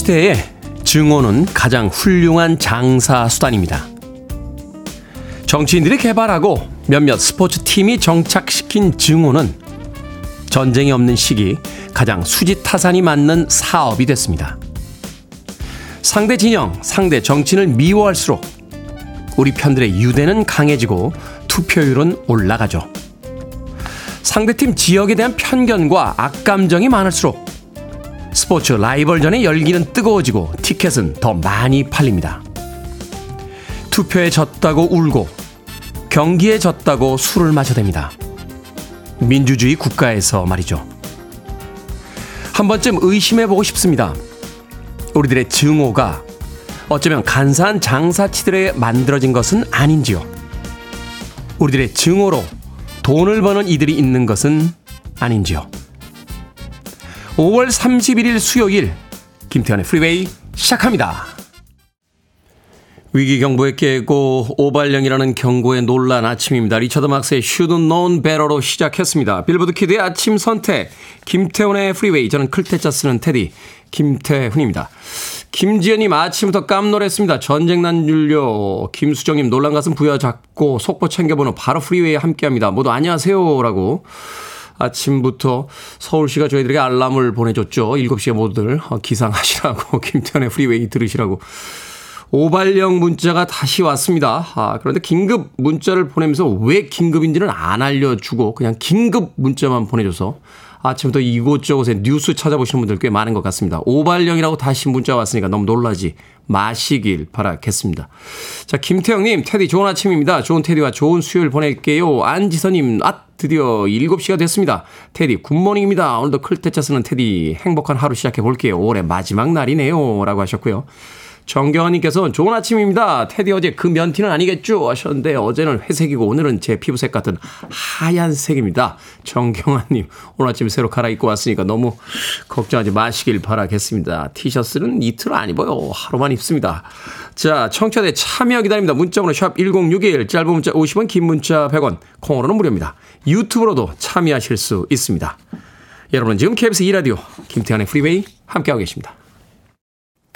시대의 증오는 가장 훌륭한 장사 수단입니다. 정치인들이 개발하고 몇몇 스포츠 팀이 정착시킨 증오는 전쟁이 없는 시기 가장 수지타산이 맞는 사업이 됐습니다. 상대 진영, 상대 정치인을 미워할수록 우리 편들의 유대는 강해지고 투표율은 올라가죠. 상대팀 지역에 대한 편견과 악감정이 많을수록 스포츠 라이벌전의 열기는 뜨거워지고 티켓은 더 많이 팔립니다. 투표에 졌다고 울고 경기에 졌다고 술을 마셔댑니다. 민주주의 국가에서 말이죠. 한 번쯤 의심해보고 싶습니다. 우리들의 증오가 어쩌면 간사한 장사치들에 만들어진 것은 아닌지요. 우리들의 증오로 돈을 버는 이들이 있는 것은 아닌지요. 5월 31일 수요일 김태훈의 프리웨이 시작합니다. 위기 경보에 깨고 오발령이라는 경고에 놀란 아침입니다. 리처드 막스의 Should've Known Better로 시작했습니다. 빌보드 키드의 아침 선택 김태훈의 프리웨이 저는 클 태 자 쓰는 테디 김태훈입니다. 김지연님 아침부터 깜놀했습니다. 전쟁 난 윤료 김수정님 놀란 가슴 부여잡고 속보 챙겨보는 바로 프리웨이에 함께합니다. 모두 안녕하세요라고 아침부터 서울시가 저희들에게 알람을 보내줬죠. 7시에 모두들 어, 기상하시라고 김태훈의 프리웨이 들으시라고 오발령 문자가 다시 왔습니다. 아, 그런데 긴급 문자를 보내면서 왜 긴급인지는 안 알려주고 그냥 긴급 문자만 보내줘서 아침부터 이곳저곳에 뉴스 찾아보시는 분들 꽤 많은 것 같습니다. 오발령이라고 다시 문자 왔으니까 너무 놀라지 마시길 바라겠습니다. 자, 김태형님, 테디 좋은 아침입니다. 좋은 테디와 좋은 수요일 보낼게요. 안지선님, 아, 드디어 7시가 됐습니다. 테디, Good morning입니다. 오늘도 클 태 자 쓰는 테디, 행복한 하루 시작해 볼게요. 5월 마지막 날이네요. 라고 하셨고요. 정경환님께서 좋은 아침입니다. 테디 어제 그 면티는 아니겠죠? 하셨는데 어제는 회색이고 오늘은 제 피부색 같은 하얀색입니다. 정경환님 오늘 아침 새로 갈아입고 왔으니까 너무 걱정하지 마시길 바라겠습니다. 티셔츠는 이틀 안 입어요. 하루만 입습니다. 자 청취자들 참여 기다립니다. 문자번호 샵 1061 짧은 문자 50원 긴 문자 100원 콩으로는 무료입니다. 유튜브로도 참여하실 수 있습니다. 여러분은 지금 KBS 2라디오 김태훈의 프리웨이 함께하고 계십니다.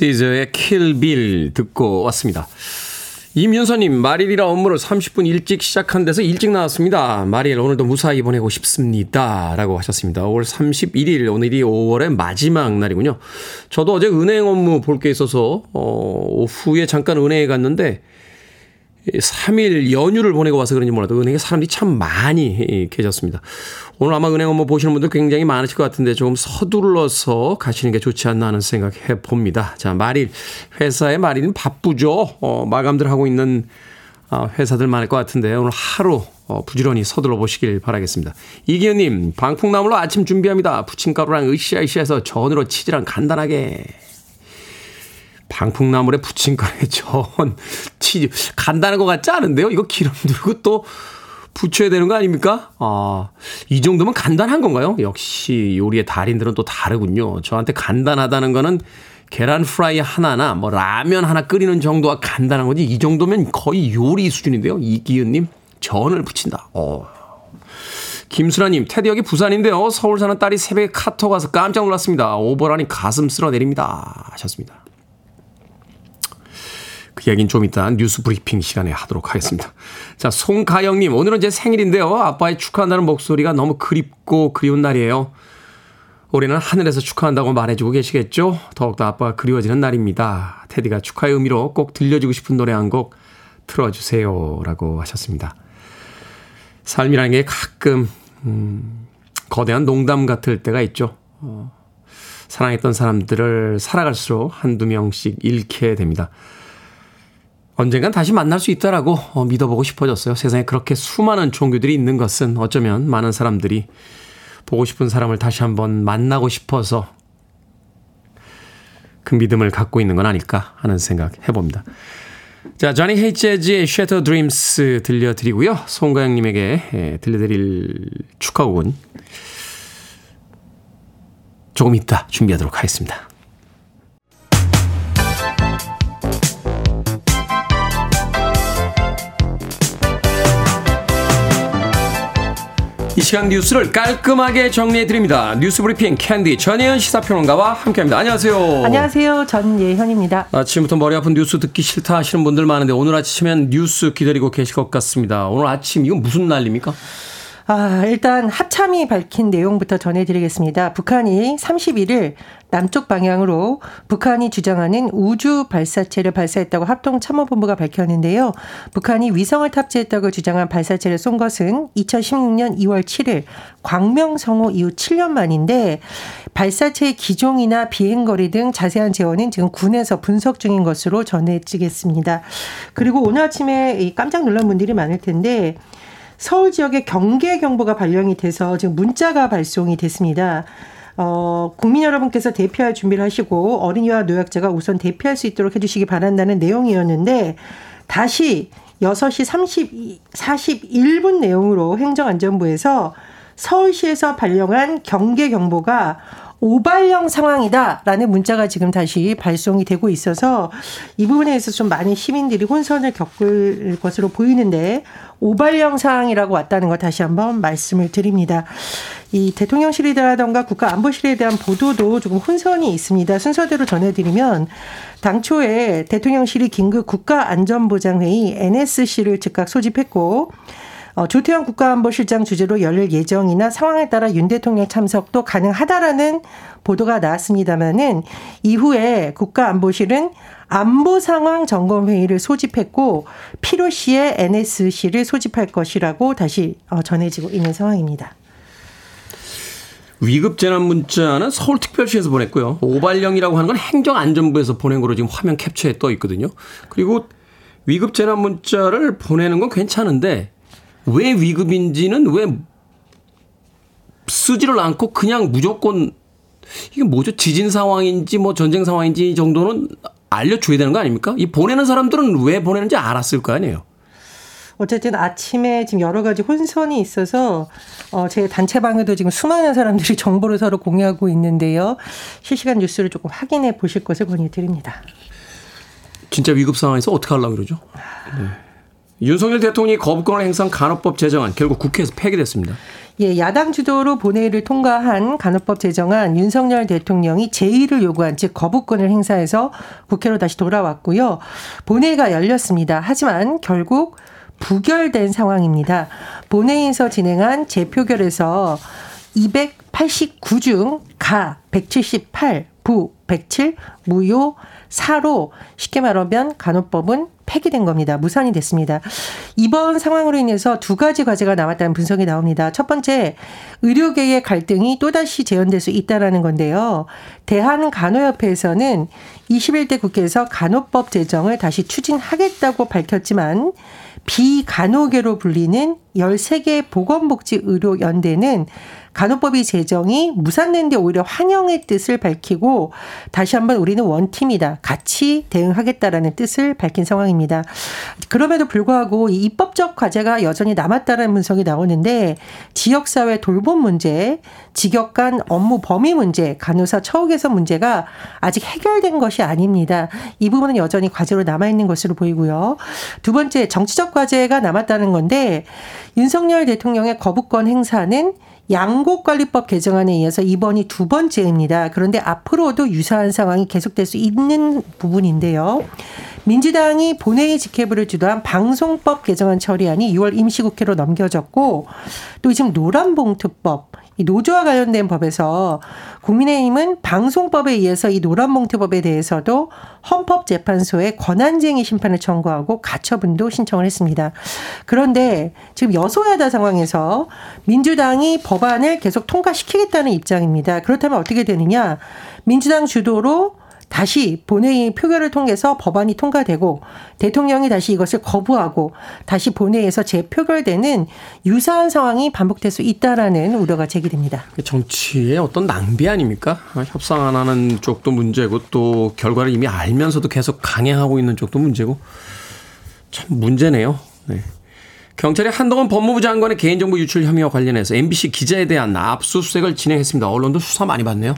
시저의 킬빌 듣고 왔습니다. 임윤서님, 마릴이라 업무를 30분 일찍 시작한 데서 일찍 나왔습니다. 마릴, 오늘도 무사히 보내고 싶습니다. 라고 하셨습니다. 5월 31일, 오늘이 5월의 마지막 날이군요. 저도 어제 은행 업무 볼 게 있어서, 어, 오후에 잠깐 은행에 갔는데, 3일 연휴를 보내고 와서 그런지 몰라도 은행에 사람들이 참 많이 계셨습니다. 오늘 아마 은행 업무 보시는 분들 굉장히 많으실 것 같은데 조금 서둘러서 가시는 게 좋지 않나 하는 생각해 봅니다. 자, 말일. 회사의 말일은 바쁘죠. 어, 마감들 하고 있는 어, 회사들 많을 것 같은데 오늘 하루 어, 부지런히 서둘러 보시길 바라겠습니다. 이기현님, 방풍나물로 아침 준비합니다. 부침가루랑 으쌰으쌰 해서 전으로 치즈랑 간단하게. 방풍나물에 부침가루에 전, 치즈. 간단한 것 같지 않은데요? 이거 기름 들고 또 부쳐야 되는 거 아닙니까? 아, 이 정도면 간단한 건가요? 역시 요리의 달인들은 또 다르군요. 저한테 간단하다는 거는 계란 프라이 하나나 뭐 라면 하나 끓이는 정도가 간단한 거지 이 정도면 거의 요리 수준인데요. 이기은님 전을 부친다. 어. 김수라님, 테디 여기 부산인데요. 서울 사는 딸이 새벽에 카톡 와서 깜짝 놀랐습니다. 오보라니 가슴 쓸어 내립니다. 하셨습니다. 그 얘기는 좀 이따 뉴스 브리핑 시간에 하도록 하겠습니다. 자, 송가영님, 오늘은 제 생일인데요. 아빠의 축하한다는 목소리가 너무 그립고 그리운 날이에요. 올해는 하늘에서 축하한다고 말해주고 계시겠죠? 더욱더 아빠가 그리워지는 날입니다. 테디가 축하의 의미로 꼭 들려주고 싶은 노래 한 곡 틀어주세요. 라고 하셨습니다. 삶이라는 게 가끔, 음, 거대한 농담 같을 때가 있죠. 어, 사랑했던 사람들을 살아갈수록 한두 명씩 잃게 됩니다. 언젠간 다시 만날 수 있다라고 어, 믿어보고 싶어졌어요. 세상에 그렇게 수많은 종교들이 있는 것은 어쩌면 많은 사람들이 보고 싶은 사람을 다시 한번 만나고 싶어서 그 믿음을 갖고 있는 건 아닐까 하는 생각 해봅니다. 자, 조니 헤이재즈의 Shatter Dreams 들려드리고요. 송가영님에게 예, 들려드릴 축하곡은 조금 이따 준비하도록 하겠습니다. 이 시간 뉴스를 깔끔하게 정리해 드립니다. 뉴스 브리핑 캔디 전예현 시사평론가와 함께합니다. 안녕하세요. 안녕하세요. 전예현입니다. 아침부터 머리 아픈 뉴스 듣기 싫다 하시는 분들 많은데 오늘 아침엔 뉴스 기다리고 계실 것 같습니다. 오늘 아침 이건 무슨 난리입니까? 아, 일단 합참이 밝힌 내용부터 전해드리겠습니다. 북한이 31일 남쪽 방향으로 북한이 주장하는 우주 발사체를 발사했다고 합동참모본부가 밝혔는데요. 북한이 위성을 탑재했다고 주장한 발사체를 쏜 것은 2016년 2월 7일 광명성호 이후 7년 만인데 발사체의 기종이나 비행거리 등 자세한 재원은 지금 군에서 분석 중인 것으로 전해지겠습니다. 그리고 오늘 아침에 깜짝 놀란 분들이 많을 텐데 서울 지역에 경계 경보가 발령이 돼서 지금 문자가 발송이 됐습니다. 어, 국민 여러분께서 대피할 준비를 하시고 어린이와 노약자가 우선 대피할 수 있도록 해주시기 바란다는 내용이었는데 다시 6시 30, 41분 내용으로 행정안전부에서 서울시에서 발령한 경계 경보가 오발령 상황이다라는 문자가 지금 다시 발송이 되고 있어서 이 부분에 있어서 좀 많은 시민들이 혼선을 겪을 것으로 보이는데 오발령 상황이라고 왔다는 걸 다시 한번 말씀을 드립니다. 이 대통령실이라던가 국가안보실에 대한 보도도 조금 혼선이 있습니다. 순서대로 전해드리면 당초에 대통령실이 긴급 국가안전보장회의 NSC를 즉각 소집했고 어, 조태영 국가안보실장 주재로 열릴 예정이나 상황에 따라 윤 대통령 참석도 가능하다라는 보도가 나왔습니다마는 이후에 국가안보실은 안보 상황 점검 회의를 소집했고 필요시에 NSC를 소집할 것이라고 다시 어, 전해지고 있는 상황입니다. 위급 재난 문자는 서울특별시에서 보냈고요. 오발령이라고 하는 건 행정안전부에서 보낸 거로 지금 화면 캡처에 떠 있거든요. 그리고 위급 재난 문자를 보내는 건 괜찮은데 왜 위급인지는 왜 쓰지를 않고 그냥 무조건 이게 뭐죠? 지진 상황인지 뭐 전쟁 상황인지 정도는 알려줘야 되는 거 아닙니까? 이 보내는 사람들은 왜 보내는지 알았을 거 아니에요. 어쨌든 아침에 지금 여러 가지 혼선이 있어서 어, 제 단체방에도 지금 수많은 사람들이 정보를 서로 공유하고 있는데요. 실시간 뉴스를 조금 확인해 보실 것을 권유드립니다. 진짜 위급 상황에서 어떻게 하려고 그러죠? 네. 윤석열 대통령이 거부권을 행사한 간호법 제정안 결국 국회에서 폐기됐습니다. 예, 야당 주도로 본회의를 통과한 간호법 제정안 윤석열 대통령이 제의를 요구한 즉 거부권을 행사해서 국회로 다시 돌아왔고요. 본회의가 열렸습니다. 하지만 결국 부결된 상황입니다. 본회의에서 진행한 재표결에서 289중 가 178, 부 107, 무효 4로 쉽게 말하면 간호법은 폐기된 겁니다. 무산이 됐습니다. 이번 상황으로 인해서 두 가지 과제가 나왔다는 분석이 나옵니다. 첫 번째, 의료계의 갈등이 또다시 재현될 수 있다라는 건데요. 대한간호협회에서는 21대 국회에서 간호법 제정을 다시 추진하겠다고 밝혔지만 비간호계로 불리는 13개 보건복지의료연대는 간호법이 제정이 무산된 데 오히려 환영의 뜻을 밝히고 다시 한번 우리는 원팀이다. 같이 대응하겠다라는 뜻을 밝힌 상황입니다. 그럼에도 불구하고 이 입법적 과제가 여전히 남았다는 분석이 나오는데 지역사회 돌봄 문제, 직역 간 업무 범위 문제, 간호사 처우 개선 문제가 아직 해결된 것이 아닙니다. 이 부분은 여전히 과제로 남아있는 것으로 보이고요. 두 번째, 정치적 과제가 남았다는 건데 윤석열 대통령의 거부권 행사는 양곡관리법 개정안에 이어서 이번이 두 번째입니다. 그런데 앞으로도 유사한 상황이 계속될 수 있는 부분인데요. 민주당이 본회의 직회부를 주도한 방송법 개정안 처리안이 6월 임시국회로 넘겨졌고 또 지금 노란봉투법 이 노조와 관련된 법에서 국민의힘은 방송법에 의해서 이 노란봉투법에 대해서도 헌법재판소에 권한쟁의 심판을 청구하고 가처분도 신청을 했습니다. 그런데 지금 여소야다 상황에서 민주당이 법안을 계속 통과시키겠다는 입장입니다. 그렇다면 어떻게 되느냐? 민주당 주도로 다시 본회의 표결을 통해서 법안이 통과되고 대통령이 다시 이것을 거부하고 다시 본회의에서 재표결되는 유사한 상황이 반복될 수 있다라는 우려가 제기됩니다. 정치의 어떤 낭비 아닙니까? 협상 안 하는 쪽도 문제고 또 결과를 이미 알면서도 계속 강행하고 있는 쪽도 문제고 참 문제네요. 네. 경찰이 한동안 법무부 장관의 개인정보 유출 혐의와 관련해서 MBC 기자에 대한 압수수색을 진행했습니다. 언론도 수사 많이 받네요.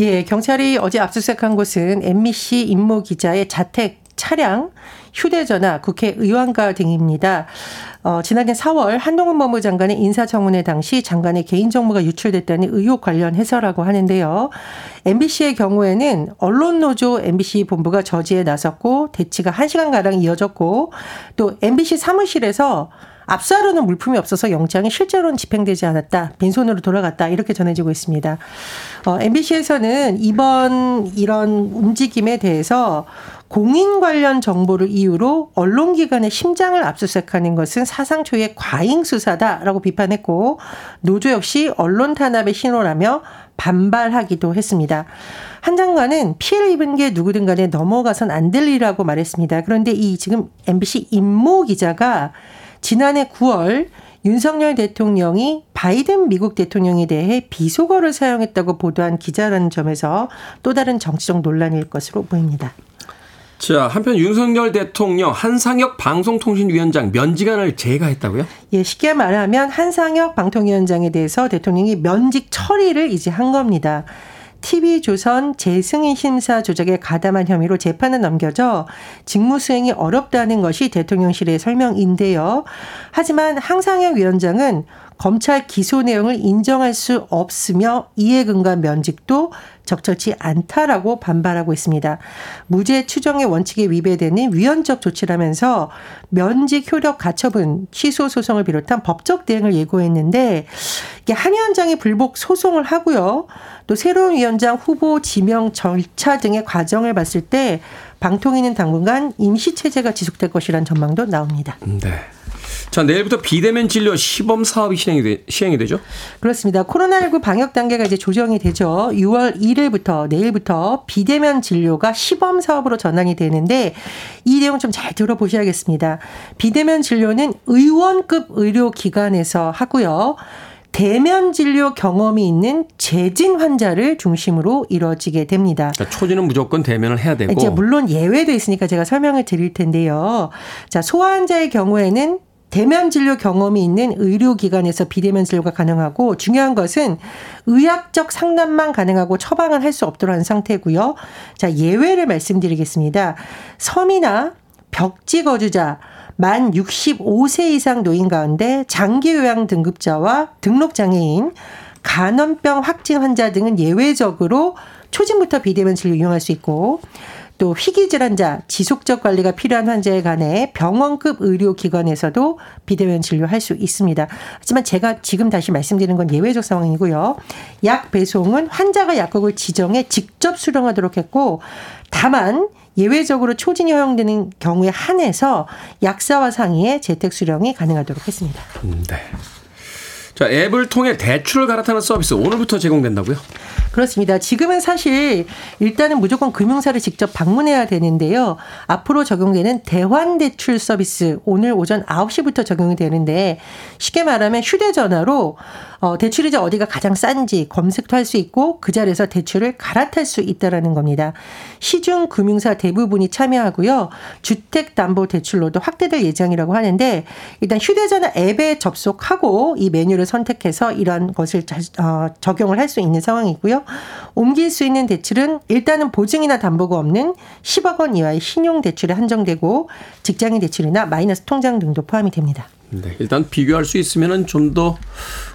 예, 경찰이 어제 압수수색한 곳은 MBC 임모 기자의 자택 차량, 휴대전화, 국회의원가 등입니다. 어, 지난해 4월 한동훈 법무부 장관의 인사청문회 당시 장관의 개인정보가 유출됐다는 의혹 관련해서라고 하는데요. MBC의 경우에는 언론노조 MBC 본부가 저지에 나섰고 대치가 1시간가량 이어졌고 또 MBC 사무실에서 압수하려는 물품이 없어서 영장이 실제로는 집행되지 않았다. 빈손으로 돌아갔다. 이렇게 전해지고 있습니다. 어, MBC에서는 이번 이런 움직임에 대해서 공인 관련 정보를 이유로 언론기관의 심장을 압수수색하는 것은 사상 초유의 과잉 수사다라고 비판했고 노조 역시 언론 탄압의 신호라며 반발하기도 했습니다. 한 장관은 피해를 입은 게 누구든 간에 넘어가선 안 될 일이라고 말했습니다. 그런데 이 지금 MBC 임모 기자가 지난해 9월 윤석열 대통령이 바이든 미국 대통령에 대해 비속어를 사용했다고 보도한 기자라는 점에서 또 다른 정치적 논란일 것으로 보입니다. 자, 한편 윤석열 대통령 한상혁 방송통신위원장 면직안을 제거했다고요? 예, 쉽게 말하면 한상혁 방통위원장에 대해서 대통령이 면직 처리를 이제 한 겁니다. TV조선 재승인 심사 조작에 가담한 혐의로 재판에 넘겨져 직무 수행이 어렵다는 것이 대통령실의 설명인데요. 하지만 항상혁 위원장은 검찰 기소 내용을 인정할 수 없으며 이해 근거 면직도 적절치 않다라고 반발하고 있습니다. 무죄 추정의 원칙에 위배되는 위헌적 조치라면서 면직 효력 가처분 취소 소송을 비롯한 법적 대응을 예고했는데 이게 한 위원장이 불복 소송을 하고요. 또 새로운 위원장 후보 지명 절차 등의 과정을 봤을 때 방통위는 당분간 임시 체제가 지속될 것이라는 전망도 나옵니다. 네. 자, 내일부터 비대면 진료 시범 사업이 시행이, 되, 시행이 되죠? 그렇습니다. 코로나19 방역 단계가 이제 조정이 되죠. 6월 1일부터 내일부터 비대면 진료가 시범 사업으로 전환이 되는데 이 내용 좀 잘 들어보셔야겠습니다. 비대면 진료는 의원급 의료기관에서 하고요. 대면 진료 경험이 있는 재진 환자를 중심으로 이루어지게 됩니다. 그러니까 초진은 무조건 대면을 해야 되고. 이제 물론 예외도 있으니까 제가 설명을 드릴 텐데요. 자, 소아 환자의 경우에는 대면 진료 경험이 있는 의료기관에서 비대면 진료가 가능하고 중요한 것은 의학적 상담만 가능하고 처방을 할수 없도록 한 상태고요. 자, 예외를 말씀드리겠습니다. 섬이나 벽지 거주자, 만 65세 이상 노인 가운데 장기 요양 등급자와 등록 장애인, 간염병 확진 환자 등은 예외적으로 초진부터 비대면 진료 이용할 수 있고 또 희귀 질환자, 지속적 관리가 필요한 환자에 관해 병원급 의료기관에서도 비대면 진료할 수 있습니다. 하지만 제가 지금 다시 말씀드리는 건 예외적 상황이고요. 약 배송은 환자가 약국을 지정해 직접 수령하도록 했고 다만 예외적으로 초진이 허용되는 경우에 한해서 약사와 상의해 재택 수령이 가능하도록 했습니다. 네. 자, 앱을 통해 대출을 갈아타는 서비스 오늘부터 제공된다고요? 그렇습니다. 지금은 사실 일단은 무조건 금융사를 직접 방문해야 되는데요. 앞으로 적용되는 대환 대출 서비스 오늘 오전 9시부터 적용이 되는데 쉽게 말하면 휴대전화로 어, 대출이자 어디가 가장 싼지 검색도 할 수 있고 그 자리에서 대출을 갈아탈 수 있다라는 겁니다. 시중 금융사 대부분이 참여하고요. 주택담보대출로도 확대될 예정이라고 하는데 일단 휴대전화 앱에 접속하고 이 메뉴를 선택해서 이런 것을 어, 적용을 할 수 있는 상황이고요. 옮길 수 있는 대출은 일단은 보증이나 담보가 없는 10억 원 이하의 신용 대출에 한정되고 직장인 대출이나 마이너스 통장 등도 포함이 됩니다. 네, 일단 비교할 수 있으면은 좀더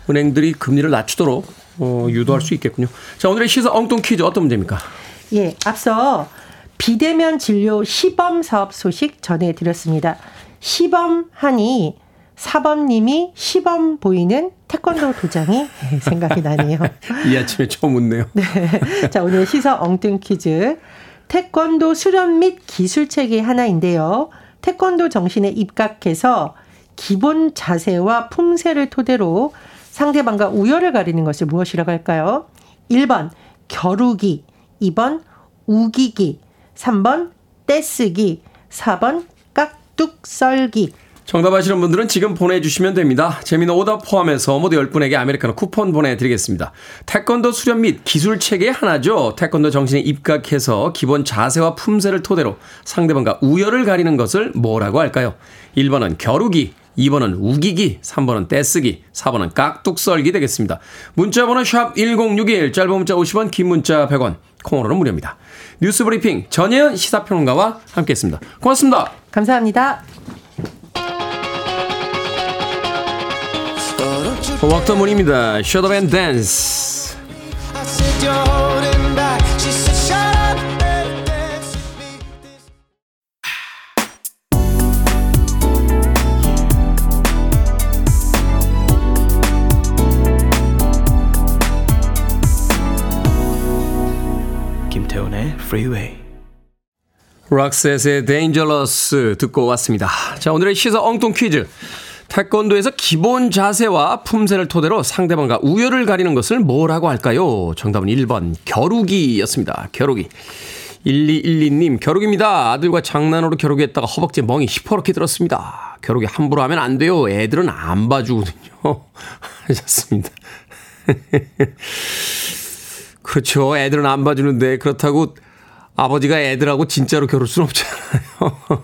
은행들이 금리를 낮추도록 어, 유도할 수 있겠군요. 자, 오늘의 시사 엉뚱 퀴즈 어떤 문제입니까? 예, 앞서 비대면 진료 시범 사업 소식 전해드렸습니다. 시범하니 사범님이 시범 보이는 태권도 도장이 생각이 나네요. 이 아침에 처음 웃네요. 네. 자, 오늘 시사 엉뚱 퀴즈. 태권도 수련 및 기술 체계 하나인데요. 태권도 정신에 입각해서 기본 자세와 품새를 토대로 상대방과 우열을 가리는 것을 무엇이라고 할까요? 1번 겨루기, 2번 우기기, 3번 떼쓰기, 4번 깍둑 썰기. 정답 아시는 분들은 지금 보내주시면 됩니다. 재미는 오답 포함해서 모두 10분에게 아메리카노 쿠폰 보내드리겠습니다. 태권도 수련 및 기술 체계 하나죠. 태권도 정신에 입각해서 기본 자세와 품새를 토대로 상대방과 우열을 가리는 것을 뭐라고 할까요? 1번은 겨루기, 2번은 우기기, 3번은 떼쓰기, 4번은 깍둑썰기 되겠습니다. 문자번호 샵 1061, 짧은 문자 50원, 긴 문자 100원, 콩으로는 무료입니다. 뉴스 브리핑 전예현 시사평론가와 함께했습니다. 고맙습니다. 감사합니다. The Moon입니다. Shut up and dance. Freeway. 락셋의 Dangerous 듣고 왔습니다. 자, 오늘의 시사 엉뚱 퀴즈. 태권도에서 기본 자세와 품새를 토대로 상대방과 우열을 가리는 것을 뭐라고 할까요? 정답은 1번 겨루기였습니다. 겨루기. 1212님, 겨루기입니다. 아들과 장난으로 겨루기했다가 허벅지에 멍이 시퍼렇게 들었습니다. 겨루기 함부로 하면 안 돼요. 애들은 안 봐주거든요. 하셨습니다. 그렇죠. 애들은 안 봐주는데 그렇다고 아버지가 애들하고 진짜로 겨룰 순 없잖아요.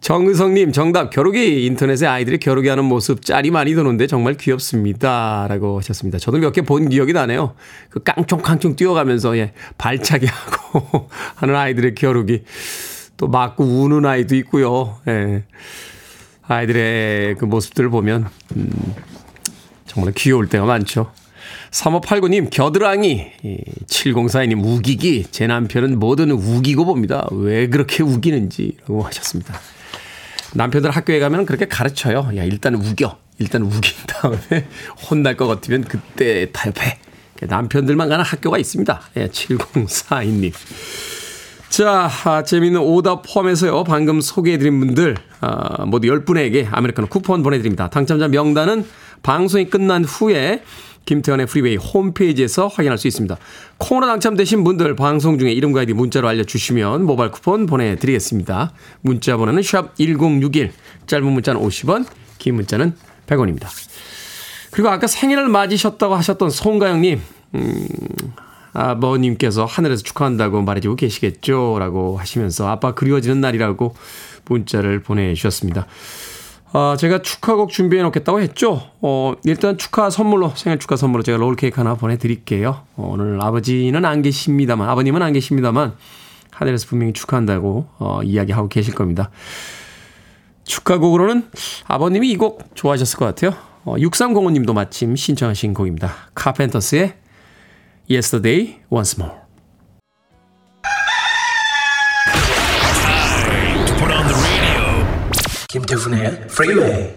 정의성님, 정답, 겨루기. 인터넷에 아이들이 겨루기 하는 모습 짤이 많이 도는데 정말 귀엽습니다. 라고 하셨습니다. 저도 몇 개 본 기억이 나네요. 그 깡총깡총 뛰어가면서, 예, 발차기 하고 하는 아이들의 겨루기. 또 맞고 우는 아이도 있고요. 예. 아이들의 그 모습들을 보면, 음, 정말 귀여울 때가 많죠. 3589님, 겨드랑이. 7042님, 우기기. 제 남편은 뭐든 우기고 봅니다. 왜 그렇게 우기는지. 라고 하셨습니다. 남편들 학교에 가면 그렇게 가르쳐요. 야, 일단 우겨. 일단 우긴 다음에 혼날 것 같으면 그때 타협해. 남편들만 가는 학교가 있습니다. 예, 7042님. 자, 아, 재미있는 오답 포함해서요. 방금 소개해드린 분들 아, 모두 10분에게 아메리카노 쿠폰 보내드립니다. 당첨자 명단은 방송이 끝난 후에 김태훈의 프리웨이 홈페이지에서 확인할 수 있습니다. 콩으로 당첨되신 분들 방송 중에 이름과 아이디 문자로 알려주시면 모바일 쿠폰 보내드리겠습니다. 문자 번호는 샵 1061, 짧은 문자는 50원, 긴 문자는 100원입니다. 그리고 아까 생일을 맞으셨다고 하셨던 송가영님, 음, 아버님께서 하늘에서 축하한다고 말해주고 계시겠죠? 라고 하시면서 아빠 그리워지는 날이라고 문자를 보내주셨습니다. 아, 제가 축하곡 준비해 놓겠다고 했죠? 어, 일단 축하 선물로, 생일 축하 선물로 제가 롤케이크 하나 보내드릴게요. 어, 오늘 아버지는 안 계십니다만, 아버님은 안 계십니다만, 하늘에서 분명히 축하한다고, 어, 이야기하고 계실 겁니다. 축하곡으로는 아버님이 이 곡 좋아하셨을 것 같아요. 어, 6305님도 마침 신청하신 곡입니다. 카펜터스의 Yesterday Once More. 김태훈의 Freeway.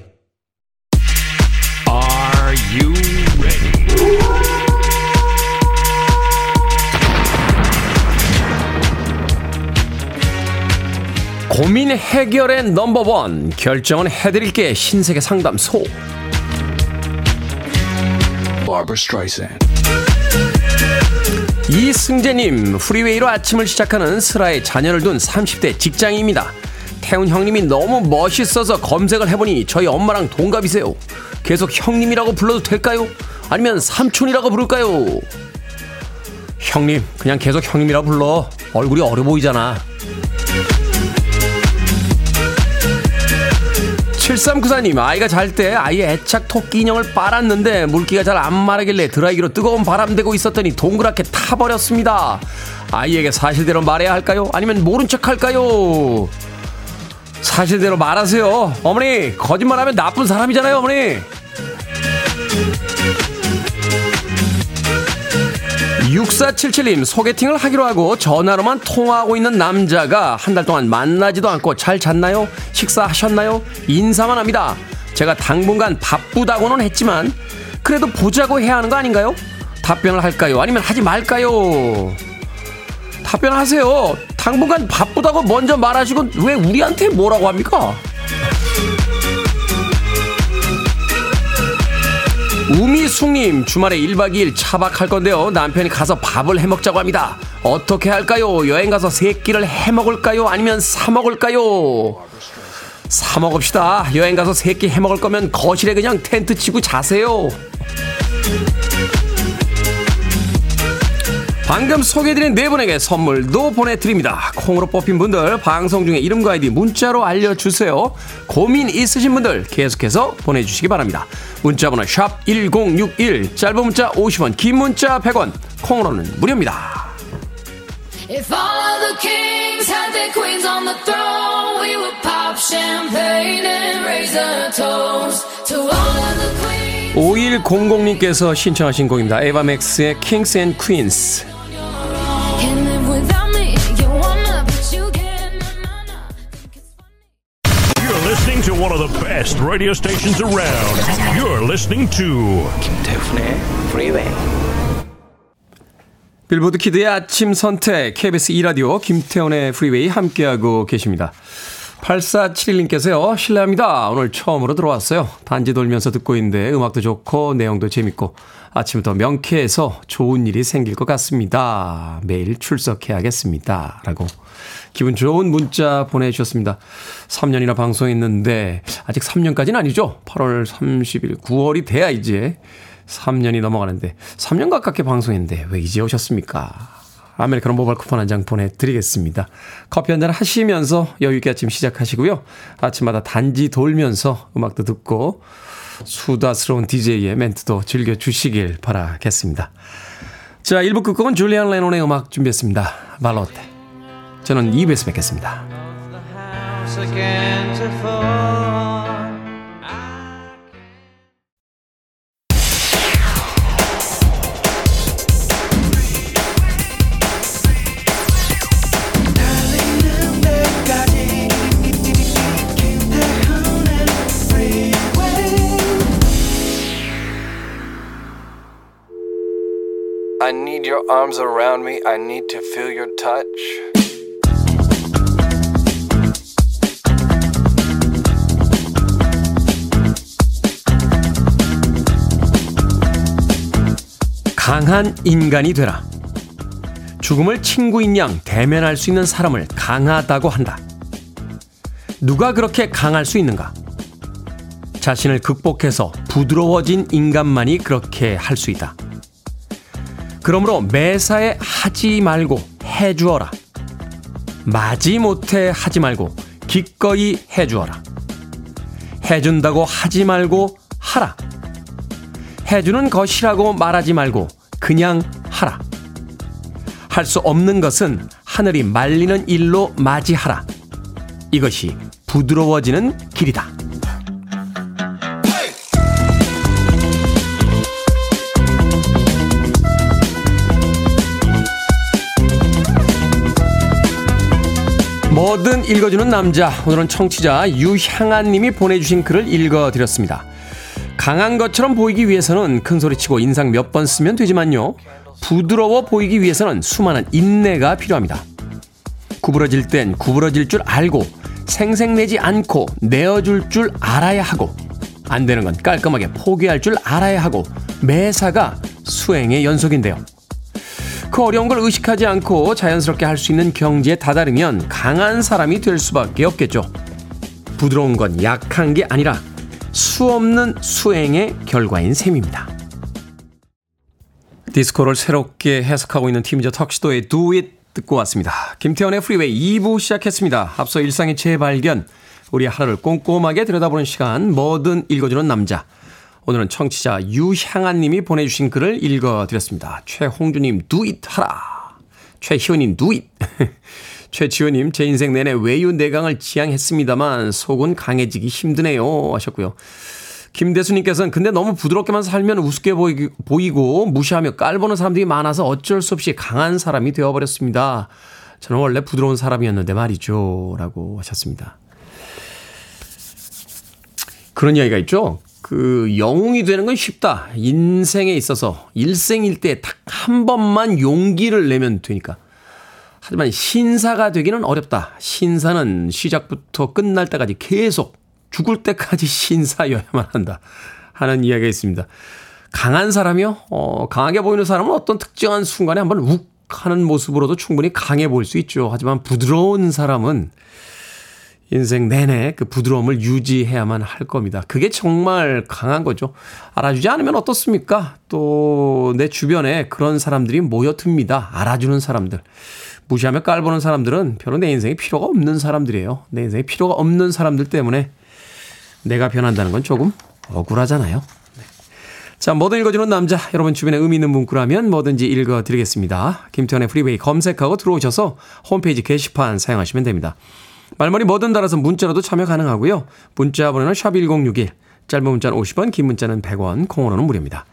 Are you ready? 고민 해결의 넘버원 결정은 해드릴게 신세계 상담소 Barbara Streisand. 이승재님 프리웨이로 아침을 시작하는 슬하에 자녀를 둔 30대 직장인입니다 태훈 형님이 너무 멋있어서 검색을 해보니 저희 엄마랑 동갑이세요 계속 형님이라고 불러도 될까요? 아니면 삼촌이라고 부를까요? 형님 그냥 계속 형님이라고 불러 얼굴이 어려 보이잖아 7394님, 아이가 잘 때 아이의 애착 토끼 인형을 빨았는데 물기가 잘 안 마르길래 드라이기로 뜨거운 바람 대고 있었더니 동그랗게 타버렸습니다. 아이에게 사실대로 말해야 할까요? 아니면 모른 척 할까요? 사실대로 말하세요. 어머니, 거짓말하면 나쁜 사람이잖아요, 어머니. 6477님, 소개팅을 하기로 하고 전화로만 통화하고 있는 남자가 한 달 동안 만나지도 않고 잘 잤나요? 식사하셨나요? 인사만 합니다. 제가 당분간 바쁘다고는 했지만, 그래도 보자고 해야 하는 거 아닌가요? 답변을 할까요? 아니면 하지 말까요? 답변하세요. 당분간 바쁘다고 먼저 말하시고, 왜 우리한테 뭐라고 합니까? 우미숙님 주말에 1박 2일 차박할 건데요. 남편이 가서 밥을 해먹자고 합니다. 어떻게 할까요? 여행 가서 세 끼를 해먹을까요? 아니면 사 먹을까요? 사 먹읍시다. 여행 가서 세 끼 해먹을 거면 거실에 그냥 텐트 치고 자세요 방금 소개해드린 네 분에게 선물도 보내드립니다. 콩으로 뽑힌 분들 방송 중에 이름과 아이디 문자로 알려주세요. 고민 있으신 분들 계속해서 보내주시기 바랍니다. 문자번호 샵1061 짧은 문자 50원 긴 문자 100원 콩으로는 무료입니다. If all of the kings had their queens on the throne, we would pop champagne and raise a toast to all of the queens. 5100님께서 신청하신 곡입니다. 에바맥스의 Kings and Queens. To one of the best radio stations around. You're listening to 김태훈의 Freeway. 빌보드 키드의 아침 선택 KBS 2라디오 김태훈의 프리웨이 함께하고 계십니다. 8471님께서요. 실례합니다. 오늘 처음으로 들어왔어요. 단지 돌면서 듣고 있는데 음악도 좋고 내용도 재밌고 아침부터 명쾌해서 좋은 일이 생길 것 같습니다. 매일 출석해야겠습니다. 라고 기분 좋은 문자 보내주셨습니다. 3년이나 방송했는데 아직 3년까지는 아니죠. 8월 30일, 9월이 돼야 이제 3년이 넘어가는데 3년 가깝게 방송했는데 왜 이제 오셨습니까? 아메리카노 모바일 쿠폰 한 장 보내드리겠습니다. 커피 한 잔 하시면서 여유있게 아침 시작하시고요. 아침마다 단지 돌면서 음악도 듣고 수다스러운 DJ의 멘트도 즐겨주시길 바라겠습니다. 자, 1부 끝곡은 줄리안 레논의 음악 준비했습니다. 말로테. 저는 2부에서 뵙겠습니다. I need your arms around me. I need to feel your touch. 강한 인간이 되라. 죽음을 친구인 양 대면할 수 있는 사람을 강하다고 한다. 누가 그렇게 강할 수 있는가? 자신을 극복해서 부드러워진 인간만이 그렇게 할 수 있다. 그러므로 매사에 하지 말고 해주어라. 마지 못해 하지 말고 기꺼이 해주어라. 해준다고 하지 말고 하라. 해주는 것이라고 말하지 말고 그냥 하라. 할 수 없는 것은 하늘이 말리는 일로 맞이하라. 이것이 부드러워지는 길이다. 뭐든 읽어주는 남자. 오늘은 청취자 유향아 님이 보내주신 글을 읽어드렸습니다. 강한 것처럼 보이기 위해서는 큰 소리치고 인상 몇 번 쓰면 되지만요. 부드러워 보이기 위해서는 수많은 인내가 필요합니다. 구부러질 땐 구부러질 줄 알고 생색내지 않고 내어줄 줄 알아야 하고 안 되는 건 깔끔하게 포기할 줄 알아야 하고 매사가 수행의 연속인데요. 그 어려운 걸 의식하지 않고 자연스럽게 할 수 있는 경지에 다다르면 강한 사람이 될 수밖에 없겠죠. 부드러운 건 약한 게 아니라 수 없는 수행의 결과인 셈입니다. 디스코를 새롭게 해석하고 있는 팀이죠. 턱시도의 Do It 듣고 왔습니다. 김태훈의 프리웨이 2부 시작했습니다. 앞서 일상의 재발견, 우리 하루를 꼼꼼하게 들여다보는 시간, 뭐든 읽어주는 남자. 오늘은 청취자 유향아님이 보내주신 글을 읽어드렸습니다. 최홍주님, It 하라. 최희원님, It. 최지호님, 제 인생 내내 외유 내강을 지향했습니다만 속은 강해지기 힘드네요. 하셨고요. 김대수님께서는 근데 너무 부드럽게만 살면 우습게 보이, 보이고 무시하며 깔보는 사람들이 많아서 어쩔 수 없이 강한 사람이 되어버렸습니다. 저는 원래 부드러운 사람이었는데 말이죠. 라고 하셨습니다. 그런 이야기가 있죠. 그 영웅이 되는 건 쉽다. 인생에 있어서 일생일대 딱한 번만 용기를 내면 되니까. 하지만 신사가 되기는 어렵다. 신사는 시작부터 끝날 때까지 계속 죽을 때까지 신사여야만 한다. 하는 이야기가 있습니다. 강한 사람이요? 어, 강하게 보이는 사람은 어떤 특정한 순간에 한번 욱 하는 모습으로도 충분히 강해 보일 수 있죠. 하지만 부드러운 사람은 인생 내내 그 부드러움을 유지해야만 할 겁니다. 그게 정말 강한 거죠. 알아주지 않으면 어떻습니까? 또 내 주변에 그런 사람들이 모여듭니다. 알아주는 사람들. 무시하며 깔보는 사람들은 별로 내 인생에 필요가 없는 사람들이에요. 내 인생에 필요가 없는 사람들 때문에 내가 변한다는 건 조금 억울하잖아요. 네. 자, 뭐든 읽어주는 남자. 여러분 주변에 의미 있는 문구라면 뭐든지 읽어드리겠습니다. 김태현의 프리웨이 검색하고 들어오셔서 홈페이지 게시판 사용하시면 됩니다. 말머리 뭐든 달아서 문자로도 참여 가능하고요. 문자 번호는 샵1061. 짧은 문자는 50원, 긴 문자는 100원, 콩으로는 무료입니다.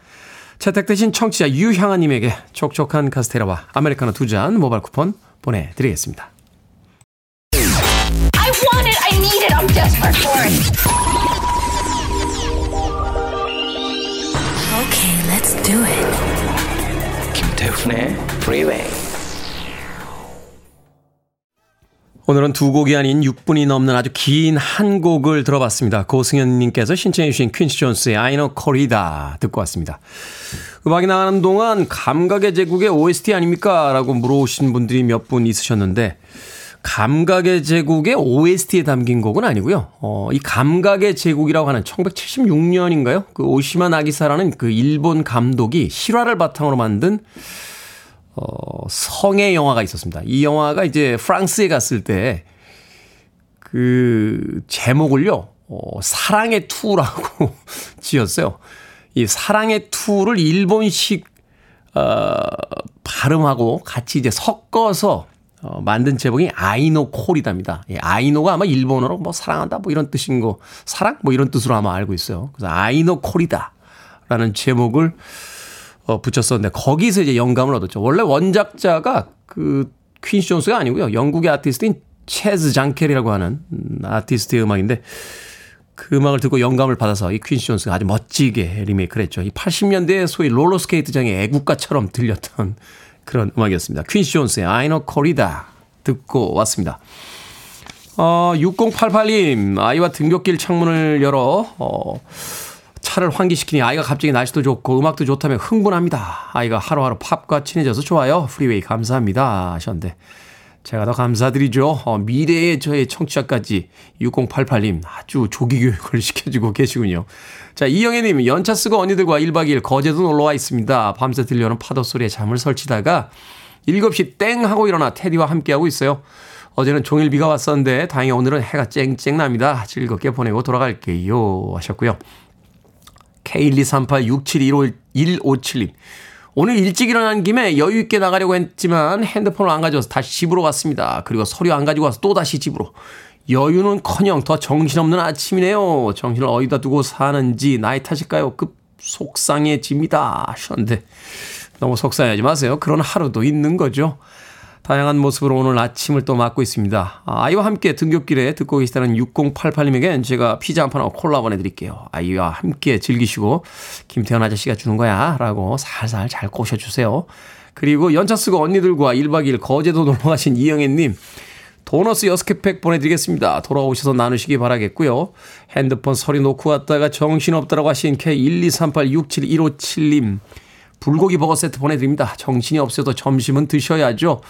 채택되신 청취자 유향아님에게 촉촉한 카스테라와 아메리카노 두 잔 모바일 쿠폰 보내드리겠습니다. I want it. I need it. I'm desperate for it. Okay, let's do it. 김태훈의 Freeway. 오늘은 두 곡이 아닌 6분이 넘는 아주 긴 한 곡을 들어봤습니다. 고승현님께서 신청해 주신 퀸시 존스의 know Corrida 듣고 왔습니다. 음악이 나가는 동안 감각의 제국의 OST 아닙니까? 라고 물어오신 분들이 몇 분 있으셨는데 감각의 제국의 OST에 담긴 곡은 아니고요. 어, 이 감각의 제국이라고 하는 1976년인가요? 그 오시마 나기사라는 그 일본 감독이 실화를 바탕으로 만든 어, 성의 영화가 있었습니다. 이 영화가 이제 프랑스에 갔을 때 그 제목을요, 어, 사랑의 투라고 지었어요. 이 사랑의 투를 일본식, 어, 발음하고 같이 이제 섞어서 어, 만든 제목이 아이노 콜이답니다. 예, 아이노가 아마 일본어로 뭐 사랑한다 뭐 이런 뜻인 거, 사랑 뭐 이런 뜻으로 아마 알고 있어요. 그래서 아이노 콜이다. 라는 제목을 어, 붙였었는데 거기서 이제 영감을 얻었죠. 원래 원작자가 그 퀸시 존스가 아니고요. 영국의 아티스트인 채즈 쟁켈이라고 하는 음, 아티스트의 음악인데 그 음악을 듣고 영감을 받아서 이 퀸시 존스가 아주 멋지게 리메이크를 했죠. 이 80년대 소위 롤러스케이트장의 애국가처럼 들렸던 그런 음악이었습니다. 퀸시 존스의 Ai No Corrida 듣고 왔습니다. 어, 6088님, 아이와 등굣길 창문을 열어, 어, 차를 환기시키니 아이가 갑자기 날씨도 좋고 음악도 좋다며 흥분합니다. 아이가 하루하루 팝과 친해져서 좋아요. 프리웨이 감사합니다. 하셨는데. 제가 더 감사드리죠. 어, 미래의 저의 청취자까지 6088님 아주 조기 교육을 시켜주고 계시군요. 자, 이영애님, 연차 쓰고 언니들과 1박 2일 거제도 놀러 와 있습니다. 밤새 들려오는 파도 소리에 잠을 설치다가 7시 땡 하고 일어나 테디와 함께하고 있어요. 어제는 종일 비가 왔었는데 다행히 오늘은 해가 쨍쨍 납니다. 즐겁게 보내고 돌아갈게요. 하셨고요. K123867157님. 오늘 일찍 일어난 김에 여유 있게 나가려고 했지만 핸드폰을 안 가져와서 다시 집으로 갔습니다. 그리고 서류 안 가지고 와서 또 다시 집으로. 여유는 커녕 더 정신없는 아침이네요. 정신을 어디다 두고 사는지 나이 탓일까요? 급 속상해집니다. 하셨는데 너무 속상해하지 마세요. 그런 하루도 있는 거죠. 다양한 모습으로 오늘 아침을 또 맞고 있습니다. 아, 아이와 함께 등굣길에 듣고 계시다는 6088님에겐 제가 피자 한 판하고 콜라 보내드릴게요. 아이와 함께 즐기시고 김태현 아저씨가 주는 거야 라고 살살 잘 꼬셔주세요. 그리고 연차 쓰고 언니들과 1박 2일 거제도 놀러 가신 이영애님 도너스 6개 팩 보내드리겠습니다. 돌아오셔서 나누시기 바라겠고요. 핸드폰 서리 놓고 왔다가 정신없다라고 하신 K123867157님 불고기 버거 세트 보내드립니다. 정신이 없어도 점심은 드셔야죠.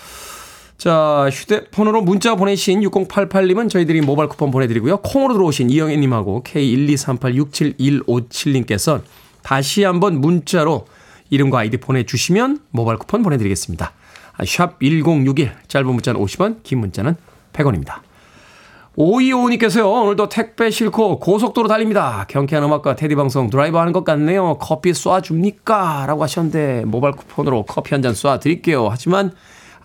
자, 휴대폰으로 문자 보내신 6088님은 저희들이 모바일 쿠폰 보내드리고요. 콩으로 들어오신 이영애님하고 K123867157님께서 다시 한번 문자로 이름과 아이디 보내주시면 모바일 쿠폰 보내드리겠습니다. 샵 1061, 짧은 문자는 50원, 긴 문자는 100원입니다. 5255님께서요, 오늘도 택배 싣고 고속도로 달립니다. 경쾌한 음악과 테디 방송 드라이브 하는 것 같네요. 커피 쏴줍니까? 라고 하셨는데, 모바일 쿠폰으로 커피 한 잔 쏴드릴게요. 하지만,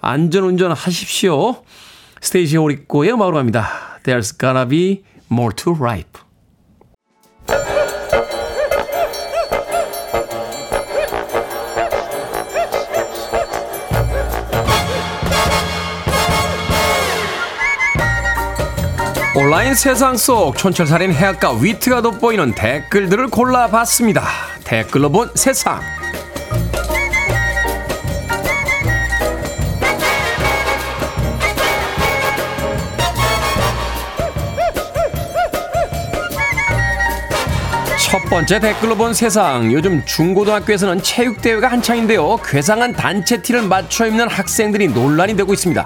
안전운전 하십시오. 스테이시 오리코의 음악으로 갑니다. There's gotta be more to ripe. 온라인 세상 속 촌철살인 해악과 위트가 돋보이는 댓글들을 골라봤습니다. 댓글로 본 세상. 첫 번째 댓글로 본 세상. 요즘 중고등학교에서는 체육대회가 한창인데요. 괴상한 단체 티를 맞춰 입는 학생들이 논란이 되고 있습니다.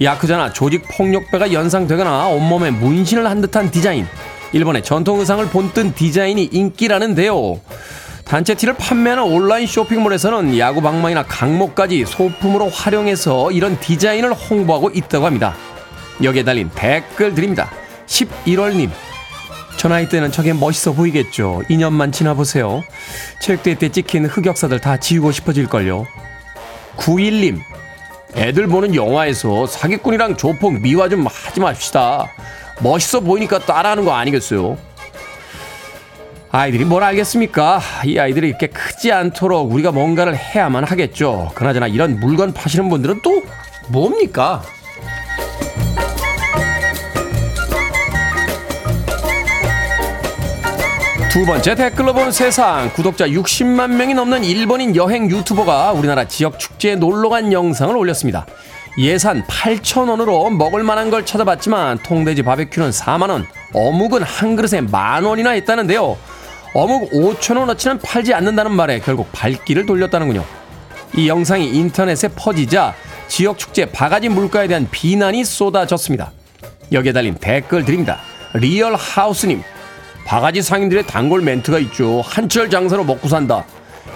야크자나 조직 폭력배가 연상되거나 온몸에 문신을 한 듯한 디자인. 일본의 전통 의상을 본뜬 디자인이 인기라는데요. 단체 티를 판매하는 온라인 쇼핑몰에서는 야구 방망이나 강목까지 소품으로 활용해서 이런 디자인을 홍보하고 있다고 합니다. 여기에 달린 댓글 드립니다. 11월님. 저 나이 때는 저게 멋있어 보이겠죠. 2년만 지나보세요. 체육대회 때 찍힌 흑역사들 다 지우고 싶어질걸요. 91님. 애들 보는 영화에서 사기꾼이랑 조폭 미화 좀 하지 맙시다. 멋있어 보이니까 따라하는 거 아니겠어요? 아이들이 뭘 알겠습니까? 이 아이들이 이렇게 크지 않도록 우리가 뭔가를 해야만 하겠죠. 그나저나 이런 물건 파시는 분들은 또 뭡니까? 두 번째 댓글로 본 세상 구독자 60만 명이 넘는 일본인 여행 유튜버가 우리나라 지역 축제에 놀러 간 영상을 올렸습니다. 예산 8천 원으로 먹을 만한 걸 찾아봤지만 통돼지 바베큐는 4만 원, 어묵은 한 그릇에 만 원이나 했다는데요. 어묵 5천 원어치는 팔지 않는다는 말에 결국 발길을 돌렸다는군요. 이 영상이 인터넷에 퍼지자 지역 축제 바가지 물가에 대한 비난이 쏟아졌습니다. 여기에 달린 댓글 드립니다. 리얼 하우스님, 바가지 상인들의 단골 멘트가 있죠. 한철 장사로 먹고 산다.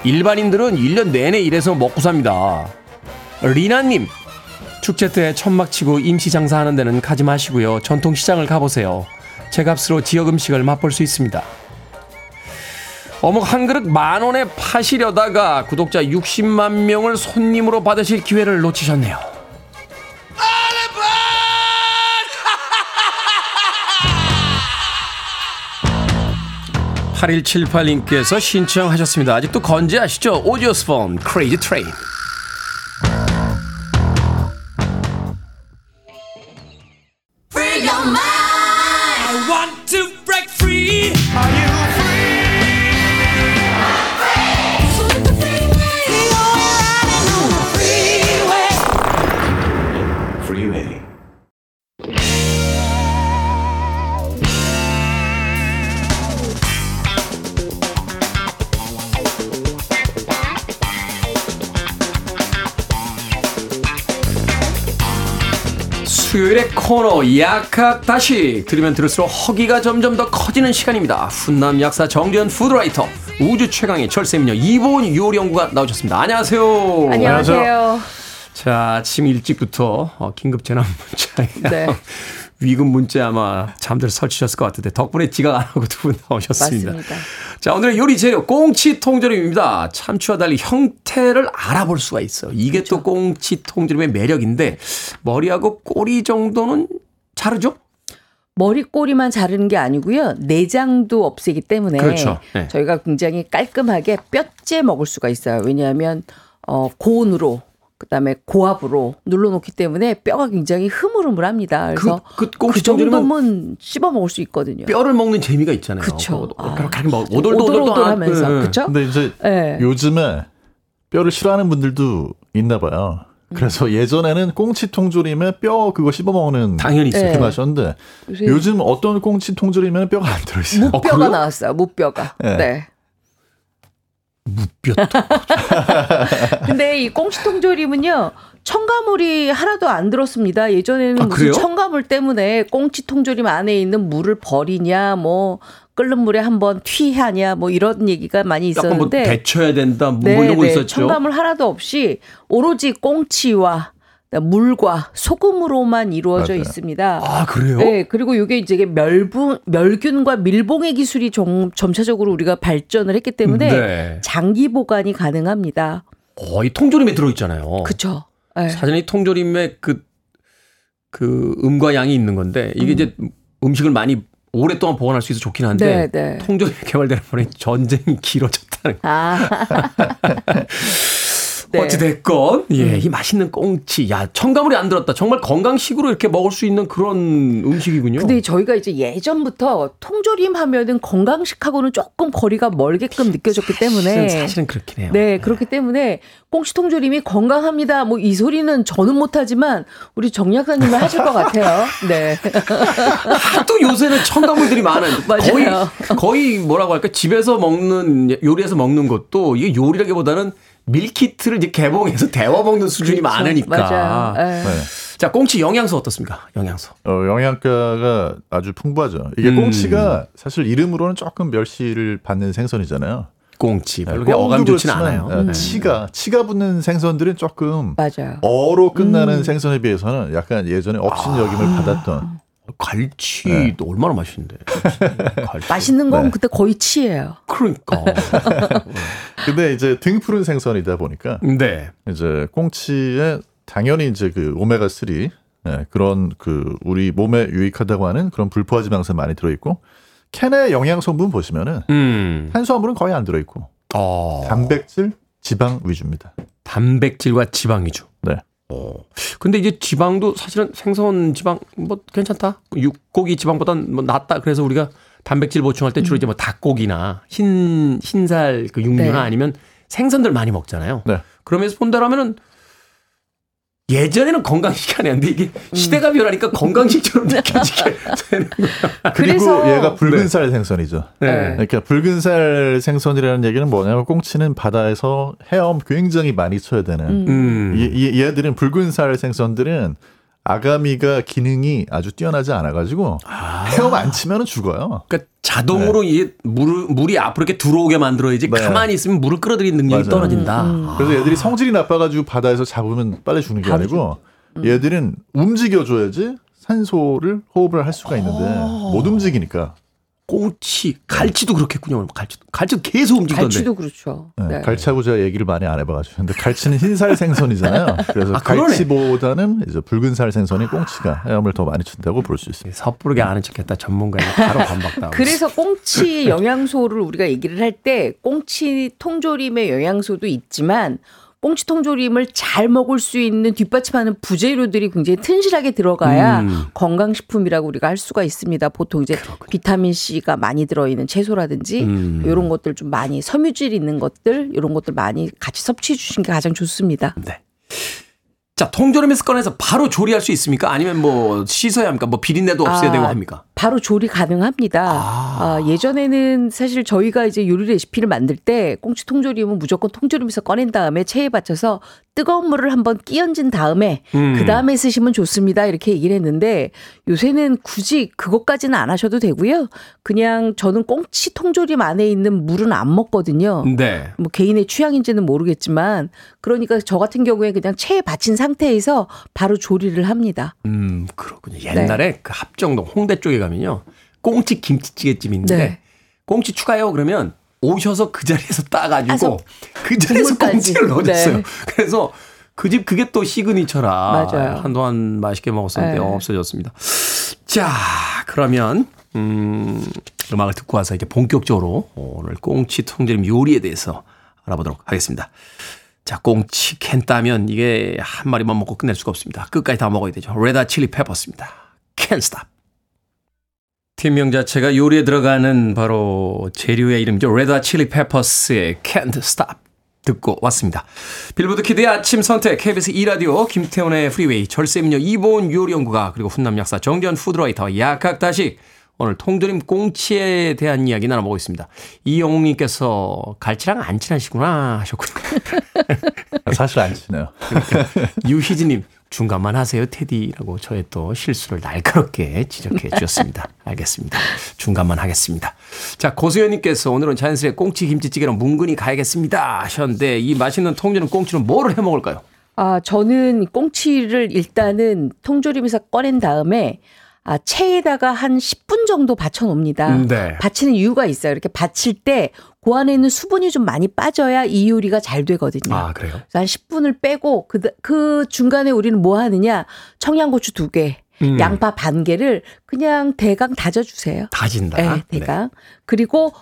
일반인들은 1년 내내 일해서 먹고 삽니다. 리나님, 축제 때 천막 치고 임시 장사하는 데는 가지 마시고요. 전통 시장을 가보세요. 제 값으로 지역 음식을 맛볼 수 있습니다. 어묵 한 그릇 만 원에 파시려다가 구독자 60만 명을 손님으로 받으실 기회를 놓치셨네요. 8178님께서 신청하셨습니다. 아직도 건재하시죠? 오지 오스본 Crazy Train. 코너 약학다식 들으면 들을수록 허기가 점점 더 커지는 시간입니다. 훈남 약사 정재훈 food writer 우주 최강의 절세미녀 이보은 요리연구가 나오셨습니다. 안녕하세요. 안녕하세요. 자 아침 일찍부터 어, 긴급 재난 문자에 네. 위급 문자 아마 잠들 설치셨을 것 같은데 덕분에 지각 안 하고 두 분 나오셨습니다. 맞습니다. 자 오늘의 요리 재료 꽁치 통조림입니다. 참치와 달리 형태를 알아볼 수가 있어요. 이게 또 꽁치 통조림의 매력인데 머리하고 꼬리 정도는 자르죠? 머리 꼬리만 자르는 게 아니고요. 내장도 없애기 때문에 그렇죠. 네. 저희가 굉장히 깔끔하게 뼈째 먹을 수가 있어요. 왜냐하면 어 고온으로 그다음에 고압으로 눌러놓기 때문에 뼈가 굉장히 흐물흐물합니다. 그래서 그- 그, 그 정도면 씹어 먹을 수 있거든요. 뼈를 먹는 재미가 있잖아요. 그 예, 예. 그쵸? 근데 이제 네. 요즘에 뼈를 싫어하는 분들도 있나 봐요. 그래서 음. 예전에는 꽁치 통조림에 뼈 그거 씹어 먹는 당연히 있어요. 네. 그렇게 마셨는데 요새 요즘 어떤 꽁치 통조림에는 뼈가 안 들어 있어요. 어, 무뼈가 그래요? 나왔어요. 무뼈가. 네. 네. 뼈. 근데 이 꽁치통조림은요 첨가물이 하나도 안 들었습니다. 예전에는 아, 무슨? 첨가물 때문에 꽁치통조림 안에 있는 물을 버리냐, 뭐 끓는 물에 한번 튀하냐, 뭐 이런 얘기가 많이 약간 뭐 있었는데 데쳐야 된다 뭐 네, 이런 거 네. 있었죠. 첨가물 하나도 없이 오로지 꽁치와 물과 소금으로만 이루어져 맞아요. 있습니다. 아 그래요? 네, 그리고 이게 이제 멸분, 멸균과 밀봉의 기술이 좀 점차적으로 우리가 발전을 했기 때문에 네. 장기 보관이 가능합니다. 거의 통조림에 들어있잖아요. 그렇죠. 네. 사전에 통조림에 그, 그 음과 양이 있는 건데 이게 이제 음식을 많이 오랫동안 보관할 수 있어 좋긴 한데 네, 네. 통조림이 개발되는 번에 전쟁이 길어졌다는 거. 아, 네. 어찌됐건, 예, 이 맛있는 꽁치. 야, 첨가물이 안 들었다. 정말 건강식으로 이렇게 먹을 수 있는 그런 음식이군요. 근데 저희가 이제 예전부터 통조림 하면은 건강식하고는 조금 거리가 멀게끔 느껴졌기 때문에 사실은, 사실은 그렇긴 해요. 네, 그렇기 때문에 꽁치 통조림이 건강합니다. 뭐 이 소리는 저는 못하지만 우리 정 약사님은 하실 것 같아요. 네. 또 요새는 첨가물들이 많은 거의 맞아요. 거의 뭐라고 할까 집에서 먹는 요리해서 먹는 것도 이게 요리라기보다는 밀키트를 이제 개봉해서 데워 먹는 수준이 그렇죠. 많으니까. 맞아요. 네. 네. 자 꽁치 영양소 어떻습니까? 영양소. 어, 영양가가 아주 풍부하죠. 이게 음. 꽁치가 사실 이름으로는 조금 멸시를 받는 생선이잖아요. 꽁치 별로 네, 어감 그렇지만, 않아요. 네, 치가 치가 붙는 생선들은 조금 맞아요. 어로 끝나는 음. 생선에 비해서는 약간 예전에 업신 여김을 받았던 갈치도 네. 얼마나 맛있는데. 갈치. 맛있는 건 네. 그때 거의 치예요. 그러니까. 근데 이제 등 푸른 생선이다 보니까 네. 이제 꽁치에 당연히 이제 그 오메가 3 네, 그런 그 우리 몸에 유익하다고 하는 그런 불포화 지방산 많이 들어 있고 캔의 영양 성분 보시면은 음. 탄수화물은 거의 안 들어 있고 어. 단백질, 지방 위주입니다. 단백질과 지방 위주. 네. 어. 근데 이제 지방도 사실은 생선 지방 뭐 괜찮다. 육고기 지방보단 뭐 낫다. 그래서 우리가 단백질 보충할 때 주로 이제 뭐 닭고기나 흰 흰살 그 육류나 네. 아니면 생선들 많이 먹잖아요. 네. 그러면서 본다라면은 예전에는 건강식이 아니었는데 이게 시대가 변하니까 건강식처럼 느껴지게 되는 거야. 그리고 얘가 붉은살 생선이죠. 네. 그러니까 붉은살 생선이라는 얘기는 뭐냐면 꽁치는 바다에서 헤엄 굉장히 많이 쳐야 되는 음. 이, 이, 얘들은 붉은살 생선들은 아가미가 기능이 아주 뛰어나지 않아가지고 헤엄 안 치면 죽어요. 그러니까 자동으로 이게 물, 물이 앞으로 이렇게 들어오게 만들어야지 네. 가만히 있으면 물을 끌어들이는 능력이 맞아요. 떨어진다. 음, 그래서 얘들이 성질이 나빠가지고 바다에서 잡으면 빨리 죽는 게 아니고 얘들은 움직여줘야지 산소를 호흡을 할 수가 있는데 못 움직이니까 꽁치, 갈치도 그렇겠군요. 갈치도, 갈치도 계속 움직이던데. 갈치도 그렇죠. 네, 네. 갈치하고 제가 얘기를 많이 안 해봐가지고 근데 갈치는 흰살 생선이잖아요. 그래서 아. 갈치보다는 이제 붉은살 생선이 꽁치가 헤엄을 더 많이 친다고 볼 수 있습니다. 섣부르게 아는 척했다 전문가에게 바로 반박다. 그래서 꽁치 영양소를 우리가 얘기를 할 때 꽁치 통조림의 영양소도 있지만 꽁치 통조림을 잘 먹을 수 있는 뒷받침하는 부재료들이 굉장히 튼실하게 들어가야 음. 건강식품이라고 우리가 할 수가 있습니다. 보통 이제 비타민 C가 많이 들어있는 채소라든지 음. 이런 것들 좀 많이 섬유질 있는 것들 이런 것들 많이 같이 섭취해 주신 게 가장 좋습니다. 네. 자, 통조림에서 꺼내서 바로 조리할 수 있습니까? 아니면 뭐 씻어야 합니까? 뭐 비린내도 없애야 아, 되고 합니까? 바로 조리 가능합니다. 아, 예전에는 사실 저희가 이제 요리 레시피를 만들 때 꽁치 통조림은 무조건 통조림에서 꺼낸 다음에 체에 받쳐서 뜨거운 물을 한번 끼얹은 다음에 음. 그 다음에 쓰시면 좋습니다. 이렇게 얘기를 했는데 요새는 굳이 그것까지는 안 하셔도 되고요. 그냥 저는 꽁치 통조림 안에 있는 물은 안 먹거든요. 네. 뭐 개인의 취향인지는 모르겠지만 그러니까 저 같은 경우에 그냥 체에 받친 상태 에서 바로 조리를 합니다. 음, 그렇군요. 옛날에 그 합정동 홍대 쪽에 가면요. 꽁치 김치찌개집이 있는데 네. 꽁치 추가요 그러면 오셔서 그 자리에서 따가지고 따서 그 자리에서. 꽁치를 넣어줬어요. 네. 그래서 그 집 그게 또 시그니처라 맞아요. 한동안 맛있게 먹었었는데 네. 없어졌습니다. 자, 그러면 음, 음악을 듣고 와서 이제 본격적으로 오늘 꽁치 통조림 요리에 대해서 알아보도록 하겠습니다. 자, 꽁치 캔 따면 이게 한 마리만 먹고 끝낼 수가 없습니다. 끝까지 다 먹어야 되죠. 레드 핫 칠리 페퍼스입니다. Can't stop. 팀명 자체가 요리에 들어가는 바로 재료의 이름이죠. 레드 핫 칠리 페퍼스의 Can't stop. 듣고 왔습니다. 빌보드 키드의 아침 선택 KBS 2라디오 김태훈의 프리웨이 절세미녀 이보은 요리연구가 그리고 훈남 약사 정재훈 food writer 약학다식 오늘 통조림 꽁치에 대한 이야기 나눠보고 있습니다. 이영웅님께서 갈치랑 안 친하시구나 하셨군요. 사실 안 치네요. 유희진님 중간만 하세요 테디라고 저의 또 실수를 날카롭게 지적해 주셨습니다. 알겠습니다. 중간만 하겠습니다. 자 고수연님께서 오늘은 자연스레 꽁치 김치찌개로 뭉근히 가야겠습니다 하셨는데 이 맛있는 통조림 꽁치는 뭐를 해 먹을까요? 아, 저는 꽁치를 일단은 통조림에서 꺼낸 다음에 아, 체에다가 한 10분 정도 받쳐 놓습니다. 음, 네. 받치는 이유가 있어요. 이렇게 받칠 때그 안에 있는 수분이 좀 많이 빠져야 이 요리가 잘 되거든요. 아 그래요? 한 10분을 빼고 그, 그 중간에 우리는 뭐 하느냐? 청양고추 두 개, 음. 양파 반 개를 그냥 대강 다져주세요. 다진다. 네, 대강. 그리고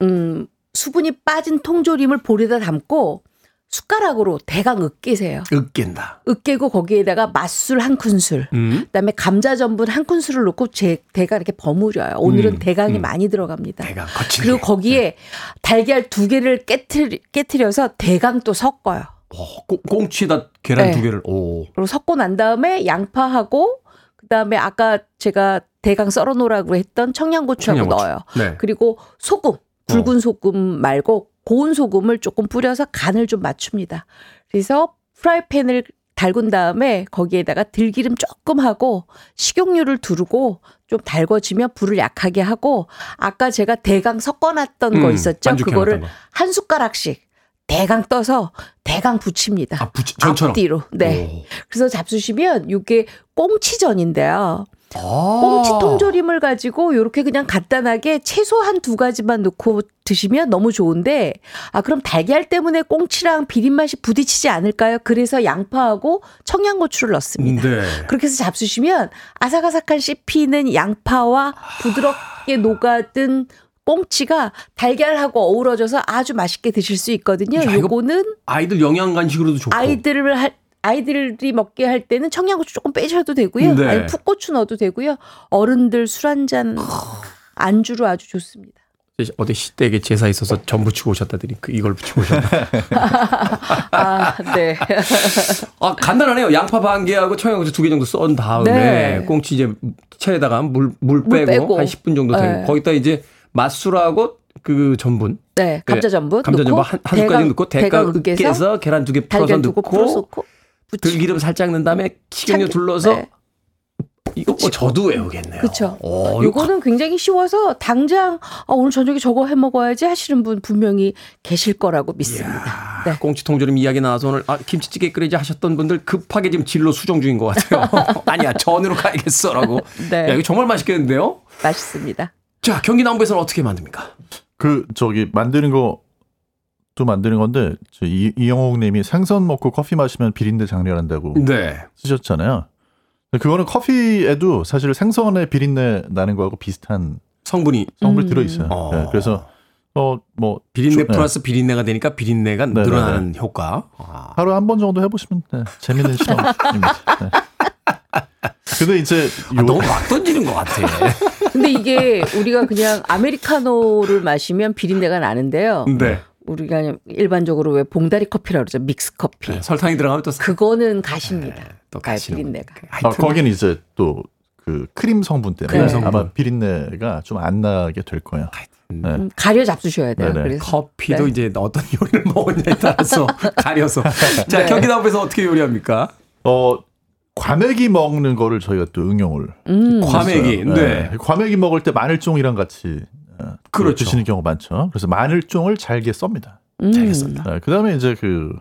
음 수분이 빠진 통조림을 볼에다 담고 숟가락으로 대강 으깨세요. 으깬다. 으깨고 거기에다가 맛술 한 큰술, 음. 그다음에 감자 전분 한 큰술을 넣고 제 대강 이렇게 버무려요. 오늘은 음, 대강이 음. 많이 들어갑니다. 대강 거칠게. 그리고 거기에 달걀 두 개를 깨트리, 깨트려서 대강 또 섞어요. 어, 꽁- 꽁치에다 계란 네. 두 개를. 오. 그리고 섞고 난 다음에 양파하고 그다음에 아까 제가 대강 썰어 놓으라고 했던 청양고추하고 청양고추. 넣어요. 네. 그리고 소금, 굵은 소금 말고 고운 소금을 조금 뿌려서 간을 좀 맞춥니다. 그래서 프라이팬을 달군 다음에 거기에다가 들기름 조금 하고 식용유를 두르고 좀 달궈지면 불을 약하게 하고 아까 제가 대강 섞어놨던 거 음, 있었죠? 반죽해 그거를 거. 한 숟가락씩 대강 떠서 대강 붙입니다. 아, 부치- 전처럼. 앞뒤로. 네. 그래서 잡수시면 이게 꽁치전인데요. 아. 꽁치 통조림을 가지고 이렇게 그냥 간단하게 채소 한 두 가지만 넣고 드시면 너무 좋은데 아 그럼 달걀 때문에 꽁치랑 비린 맛이 부딪히지 않을까요? 그래서 양파하고 청양고추를 넣습니다. 네. 그렇게 해서 잡수시면 아삭아삭한 씹히는 양파와 부드럽게 녹아든 꽁치가 달걀하고 어우러져서 아주 맛있게 드실 수 있거든요. 야, 요거는 아이들 영양 간식으로도 좋고. 아이들을 할 아이들이 먹게 할 때는 청양고추 조금 빼셔도 되고요. 네. 아니 풋고추 넣어도 되고요. 어른들 술 한 잔 안주로 아주 좋습니다. 어디 시댁에 제사 있어서 전 부치고 오셨다더니 그 이걸 부치고 오셨나? 아, 네. 아 간단하네요. 양파 반 개하고 청양고추 두 개 정도 썬 다음에 네. 꽁치 이제 채에다가 물, 물 물 빼고, 빼고. 한 10분 정도 되고 네. 거기다 이제 맛술하고 그 전분 네, 감자 전분 감자 전분 한, 한 숟가락 넣고 대가 으깨서 계란 두 개 풀어서 넣고 넣고. 들기름 살짝 넣은 다음에 식용유 참기- 둘러서 네. 이거 뭐 저도 외우겠네요. 그렇죠. 어, 이거 요거는 굉장히 쉬워서 당장 아, 오늘 저녁에 저거 해 먹어야지 하시는 분 분명히 계실 거라고 믿습니다. 네. 꽁치 통조림 이야기 나와서 오늘 아, 김치찌개 끓이지 하셨던 분들 급하게 지금 진로 수정 중인 것 같아요. 아니야 전으로 가야겠어라고. 네. 야 이거 정말 맛있겠는데요. 맛있습니다. 자 경기 남부에서는 어떻게 만듭니까? 그 저기 만드는 거 또 만드는 건데 저 이, 이영옥 님이 생선 먹고 커피 마시면 비린내 장렬한다고 네. 쓰셨잖아요. 그거는 커피에도 사실 생선의 비린내 나는 거하고 비슷한 성분이 성분이 음. 들어 있어요. 어. 그래서 어뭐 비린내 플러스 비린내가 되니까 비린내가 네, 늘어나는 효과. 아. 하루 한번 정도 해보시면 네, 재밌는 실험입니다. 네. 근데 이제 아, 요- 너무 막 던지는 것 같아. 근데 이게 우리가 그냥 아메리카노를 마시면 비린내가 나는데요. 네. 우리가 일반적으로 왜 봉다리 커피라고 그러죠. 믹스 커피. 네, 설탕이 들어가면 또 그거는 가십니다. 또 아, 가시는 비린내가. 아, 하여튼 거기는 이제 또 그 크림 성분 때문에 크림 성분. 아마 비린내가 좀 안 나게 될 거예요. 네. 음, 가려 잡수셔야 돼요. 네네. 그래서 커피도 네. 이제 어떤 요리를 먹었냐에 따라서 가려서. 자 네. 경기 남부에서 어떻게 요리합니까? 어 과메기 먹는 거를 저희가 또 응용을 음. 과메기. 했어요. 네. 과메기 먹을 때 마늘종이랑 같이 어, 그렇죠. 드시는 경우 많죠. 그래서 마늘종을 잘게 썹니다. 음. 알겠습니다. 네, 그다음에 이제 그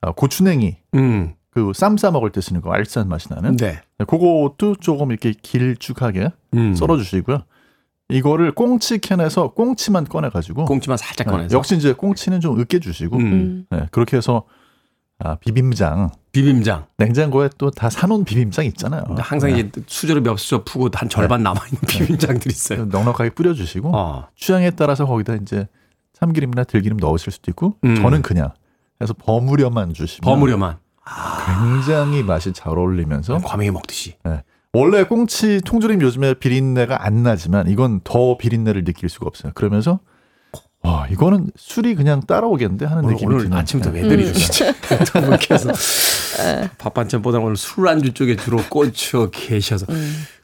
아, 고추냉이 음. 그쌈 싸 먹을 때 쓰는 거 알싸한 맛이 나는 네. 네, 그것도 조금 이렇게 길쭉하게 음. 썰어 주시고요. 이거를 꽁치 캔에서 꽁치만 꺼내 가지고 꽁치만 살짝 꺼내서. 네, 역시 이제 꽁치는 좀 으깨 주시고 음. 음. 네, 그렇게 해서 아, 비빔장 비빔장. 냉장고에 또 다 사놓은 비빔장 있잖아요. 항상 네. 이제 수저를 몇 수저 푸고 한 절반 남아있는 비빔장들이 있어요. 넉넉하게 뿌려주시고 어. 취향에 따라서 거기다 이제 참기름이나 들기름 넣으실 수도 있고 음. 저는 그냥 해서 버무려만 주시면 버무려만. 굉장히 맛이 잘 어울리면서 과메기 먹듯이. 네. 원래 꽁치 통조림 요즘에 비린내가 안 나지만 이건 더 비린내를 느낄 수가 없어요. 그러면서 와 이거는 술이 그냥 따라오겠는데 하는 오늘, 느낌이 오늘 드는 아침부터 네. 왜들이 주시지? 두 분께서 밥 반찬보다 오늘 술안주 쪽에 주로 꽂혀 계셔서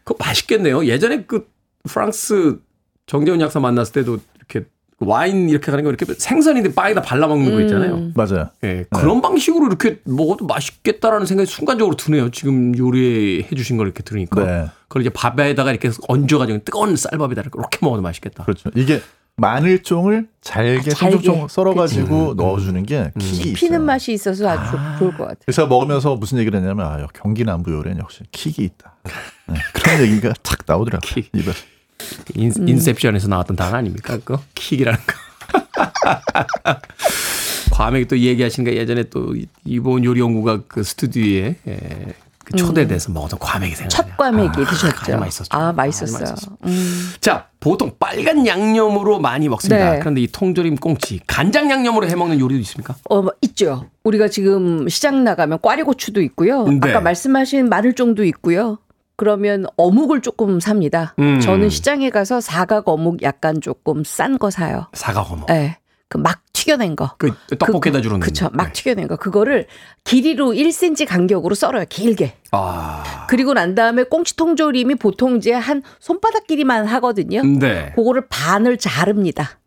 그거 맛있겠네요. 예전에 그 프랑스 정재훈 약사 만났을 때도 이렇게 와인 이렇게 가는 거 이렇게 생선인데 빵에다 발라 먹는 거 있잖아요. 맞아요. 예, 그런 방식으로 이렇게 먹어도 맛있겠다라는 생각이 순간적으로 드네요. 지금 요리해 주신 걸 이렇게 들으니까. 네. 그걸 이제 밥에다가 이렇게 얹어가지고 뜨거운 쌀밥에다 이렇게 먹어도 맛있겠다. 그렇죠. 이게 마늘종을 잘게 아, 잘게. 송송송 썰어가지고 넣어주는 게 킥이 피는. 맛이 있어서 아주 좋을 것 같아요. 그래서 먹으면서 무슨 얘기를 했냐면 아, 경기 남부 요리는 역시 킥이 있다. 네, 그런 얘기가 탁 나오더라고요. 킥. 입에. 인, 인셉션에서 나왔던 단어 아닙니까? 그 킥이라는 거. 과메기 또 얘기하시니까 예전에 또 이본 요리 연구가 그 스튜디오에 예, 그 초대돼서 먹었던 과메기 생각나요. 첫 과메기 아, 드셨죠? 맛있었죠. 아, 맛있었어요. 맛있었어요. 음. 자, 보통 빨간 양념으로 많이 먹습니다. 네. 그런데 이 통조림 꽁치 간장 양념으로 해 먹는 요리도 있습니까? 어, 뭐 있죠. 우리가 지금 시장 나가면 꽈리고추도 있고요. 네. 아까 말씀하신 마늘종도 있고요. 그러면 어묵을 조금 삽니다. 음. 저는 시장에 가서 사각 어묵 약간 조금 싼 거 사요. 사과 어묵. 네. 그 막 튀겨낸 거. 그 떡볶이에다 주는. 그쵸. 막 네. 튀겨낸 거. 그거를 길이로 1cm 간격으로 썰어요. 길게. 아. 그리고 난 다음에 꽁치 통조림이 보통 이제 한 손바닥 길이만 하거든요. 네. 그거를 반을 자릅니다.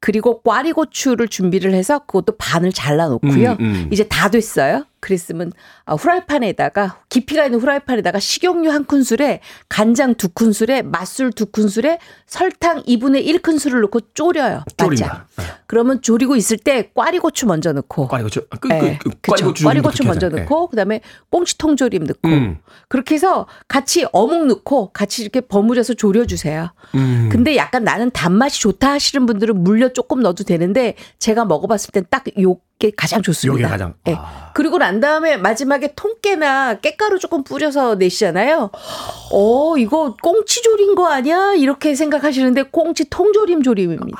그리고 꽈리고추를 준비를 해서 그것도 반을 잘라 놓고요. 음, 음. 이제 다 됐어요. 그랬으면 아, 후라이팬에다가 깊이가 있는 후라이팬에다가 식용유 한 큰술에 간장 두 큰술에 맛술 두 큰술에 설탕 2분의 1 큰술을 넣고 졸여요. 졸인다. 바짝. 그러면 졸이고 있을 때 꽈리고추 먼저 넣고 꽈리고추. 아, 그, 네, 그, 그, 그쵸. 꽈리고추. 꽈리고추 좀 먼저. 넣고 그다음에 꽁치 통 조림 넣고 음. 그렇게 해서 같이 어묵 넣고 같이 이렇게 버무려서 졸여 주세요. 음. 근데 약간 나는 단맛이 좋다 하시는 분들은 물엿 조금 넣어도 되는데 제가 먹어봤을 땐 딱 요 게 가장 좋습니다. 요게 가장. 예. 아. 그리고 난 다음에 마지막에 통깨나 깻가루 조금 뿌려서 내시잖아요. 어 이거 꽁치 조림 거 아니야? 이렇게 생각하시는데 꽁치 통조림 조림입니다.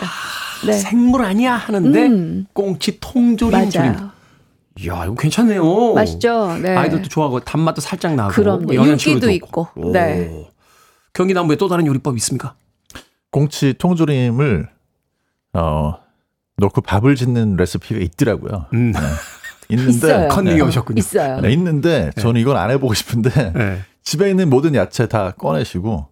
네. 생물 아니야 하는데 음. 꽁치 통조림 조림. 맞아요. 이야, 이거 괜찮네요. 맛있죠? 네. 아이들도 좋아하고 단맛도 살짝 나고. 그럼요. 뭐 영양치료도 윤기도 있고. 오. 네. 경기 남부에 또 다른 요리법 있습니까? 꽁치 통조림을 어 넣고 밥을 짓는 레시피가 있더라고요. 음. 있는데 있어요. 컨닝이 네. 오셨군요. 있어요. 네, 있는데 저는 이건 안 해보고 싶은데 네. 집에 있는 모든 야채 다 꺼내시고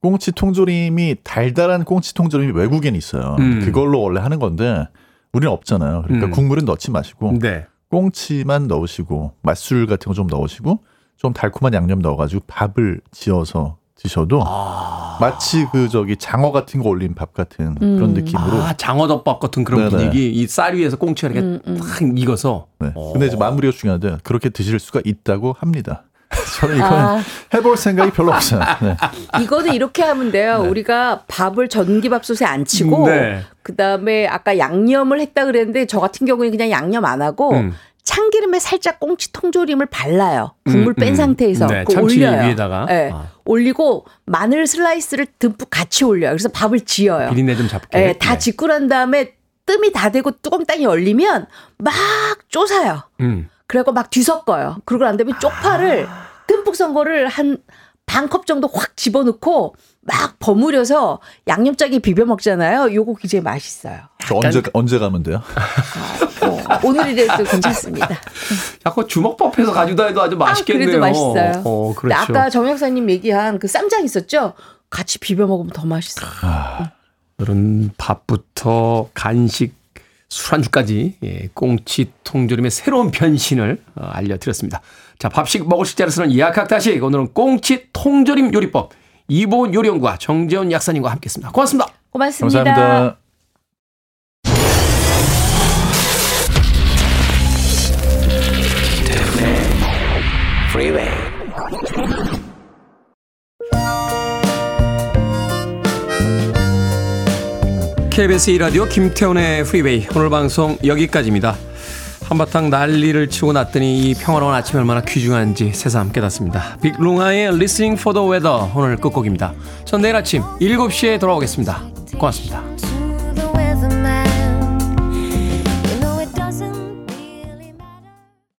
꽁치 통조림이 달달한 꽁치 통조림이 외국엔 있어요. 음. 그걸로 원래 하는 건데 우리는 없잖아요. 그러니까 음. 국물은 넣지 마시고 네. 꽁치만 넣으시고 맛술 같은 거 좀 넣으시고 좀 달콤한 양념 넣어가지고 밥을 지어서 드셔도 아. 마치 그 저기 장어 같은 거 올린 밥 같은 음. 그런 느낌으로. 아, 장어덮밥 같은 그런 네네. 분위기. 이 쌀 위에서 꽁치가 이렇게 음, 음. 탁 익어서. 네. 어. 근데 이제 마무리가 중요한데 그렇게 드실 수가 있다고 합니다. 저는 이건 아. 해볼 생각이 별로 없어요. 네. 이거는 이렇게 하면 돼요. 우리가 밥을 전기밥솥에 안 치고 네. 그다음에 아까 양념을 했다 그랬는데 저 같은 경우는 그냥 양념 안 하고 음. 참기름에 살짝 꽁치 통조림을 발라요. 국물 음, 뺀 음. 상태에서 네, 참치 올려요. 위에다가. 네. 아. 올리고 마늘 슬라이스를 듬뿍 같이 올려요. 그래서 밥을 지어요. 비린내 좀 잡게. 네, 다 네. 짓고 난 다음에 뜸이 다 되고 뚜껑 땅이 열리면 막 쪼사요. 음. 그래갖고 막 뒤섞어요. 그러고 난 다음에 쪽파를 듬뿍 썬 거를 한 반 컵 정도 확 집어넣고 막 버무려서 양념장에 비벼 먹잖아요. 요거 굉장히 맛있어요. 저 언제 언제 가면 돼요? 어, 오늘이라도 괜찮습니다. 자꾸 주먹밥해서 가져다 해도 아주 맛있겠네요. 아, 그래도 맛있어요. 어, 그렇죠. 아까 정 역사님 얘기한 그 쌈장 있었죠? 같이 비벼 먹으면 더 맛있어요. 오늘은 밥부터 간식, 술안주까지 예, 꽁치 통조림의 새로운 변신을 어, 알려드렸습니다. 자, 밥식 먹을 식자를 쓰는 약학다식 오늘은 꽁치 통조림 요리법 이보은 요리연구가 정재훈 약사님과 함께했습니다. 고맙습니다. 고맙습니다. 감사합니다. Freeway. KBS 2라디오 김태훈의 프리웨이 오늘 방송 여기까지입니다. 한바탕 난리를 치고 났더니 이 평화로운 아침이 얼마나 귀중한지 새삼 깨닫습니다. 빅룽아의 Listening for the Weather 오늘 끝곡입니다. 전 내일 아침 7시에 돌아오겠습니다. 고맙습니다.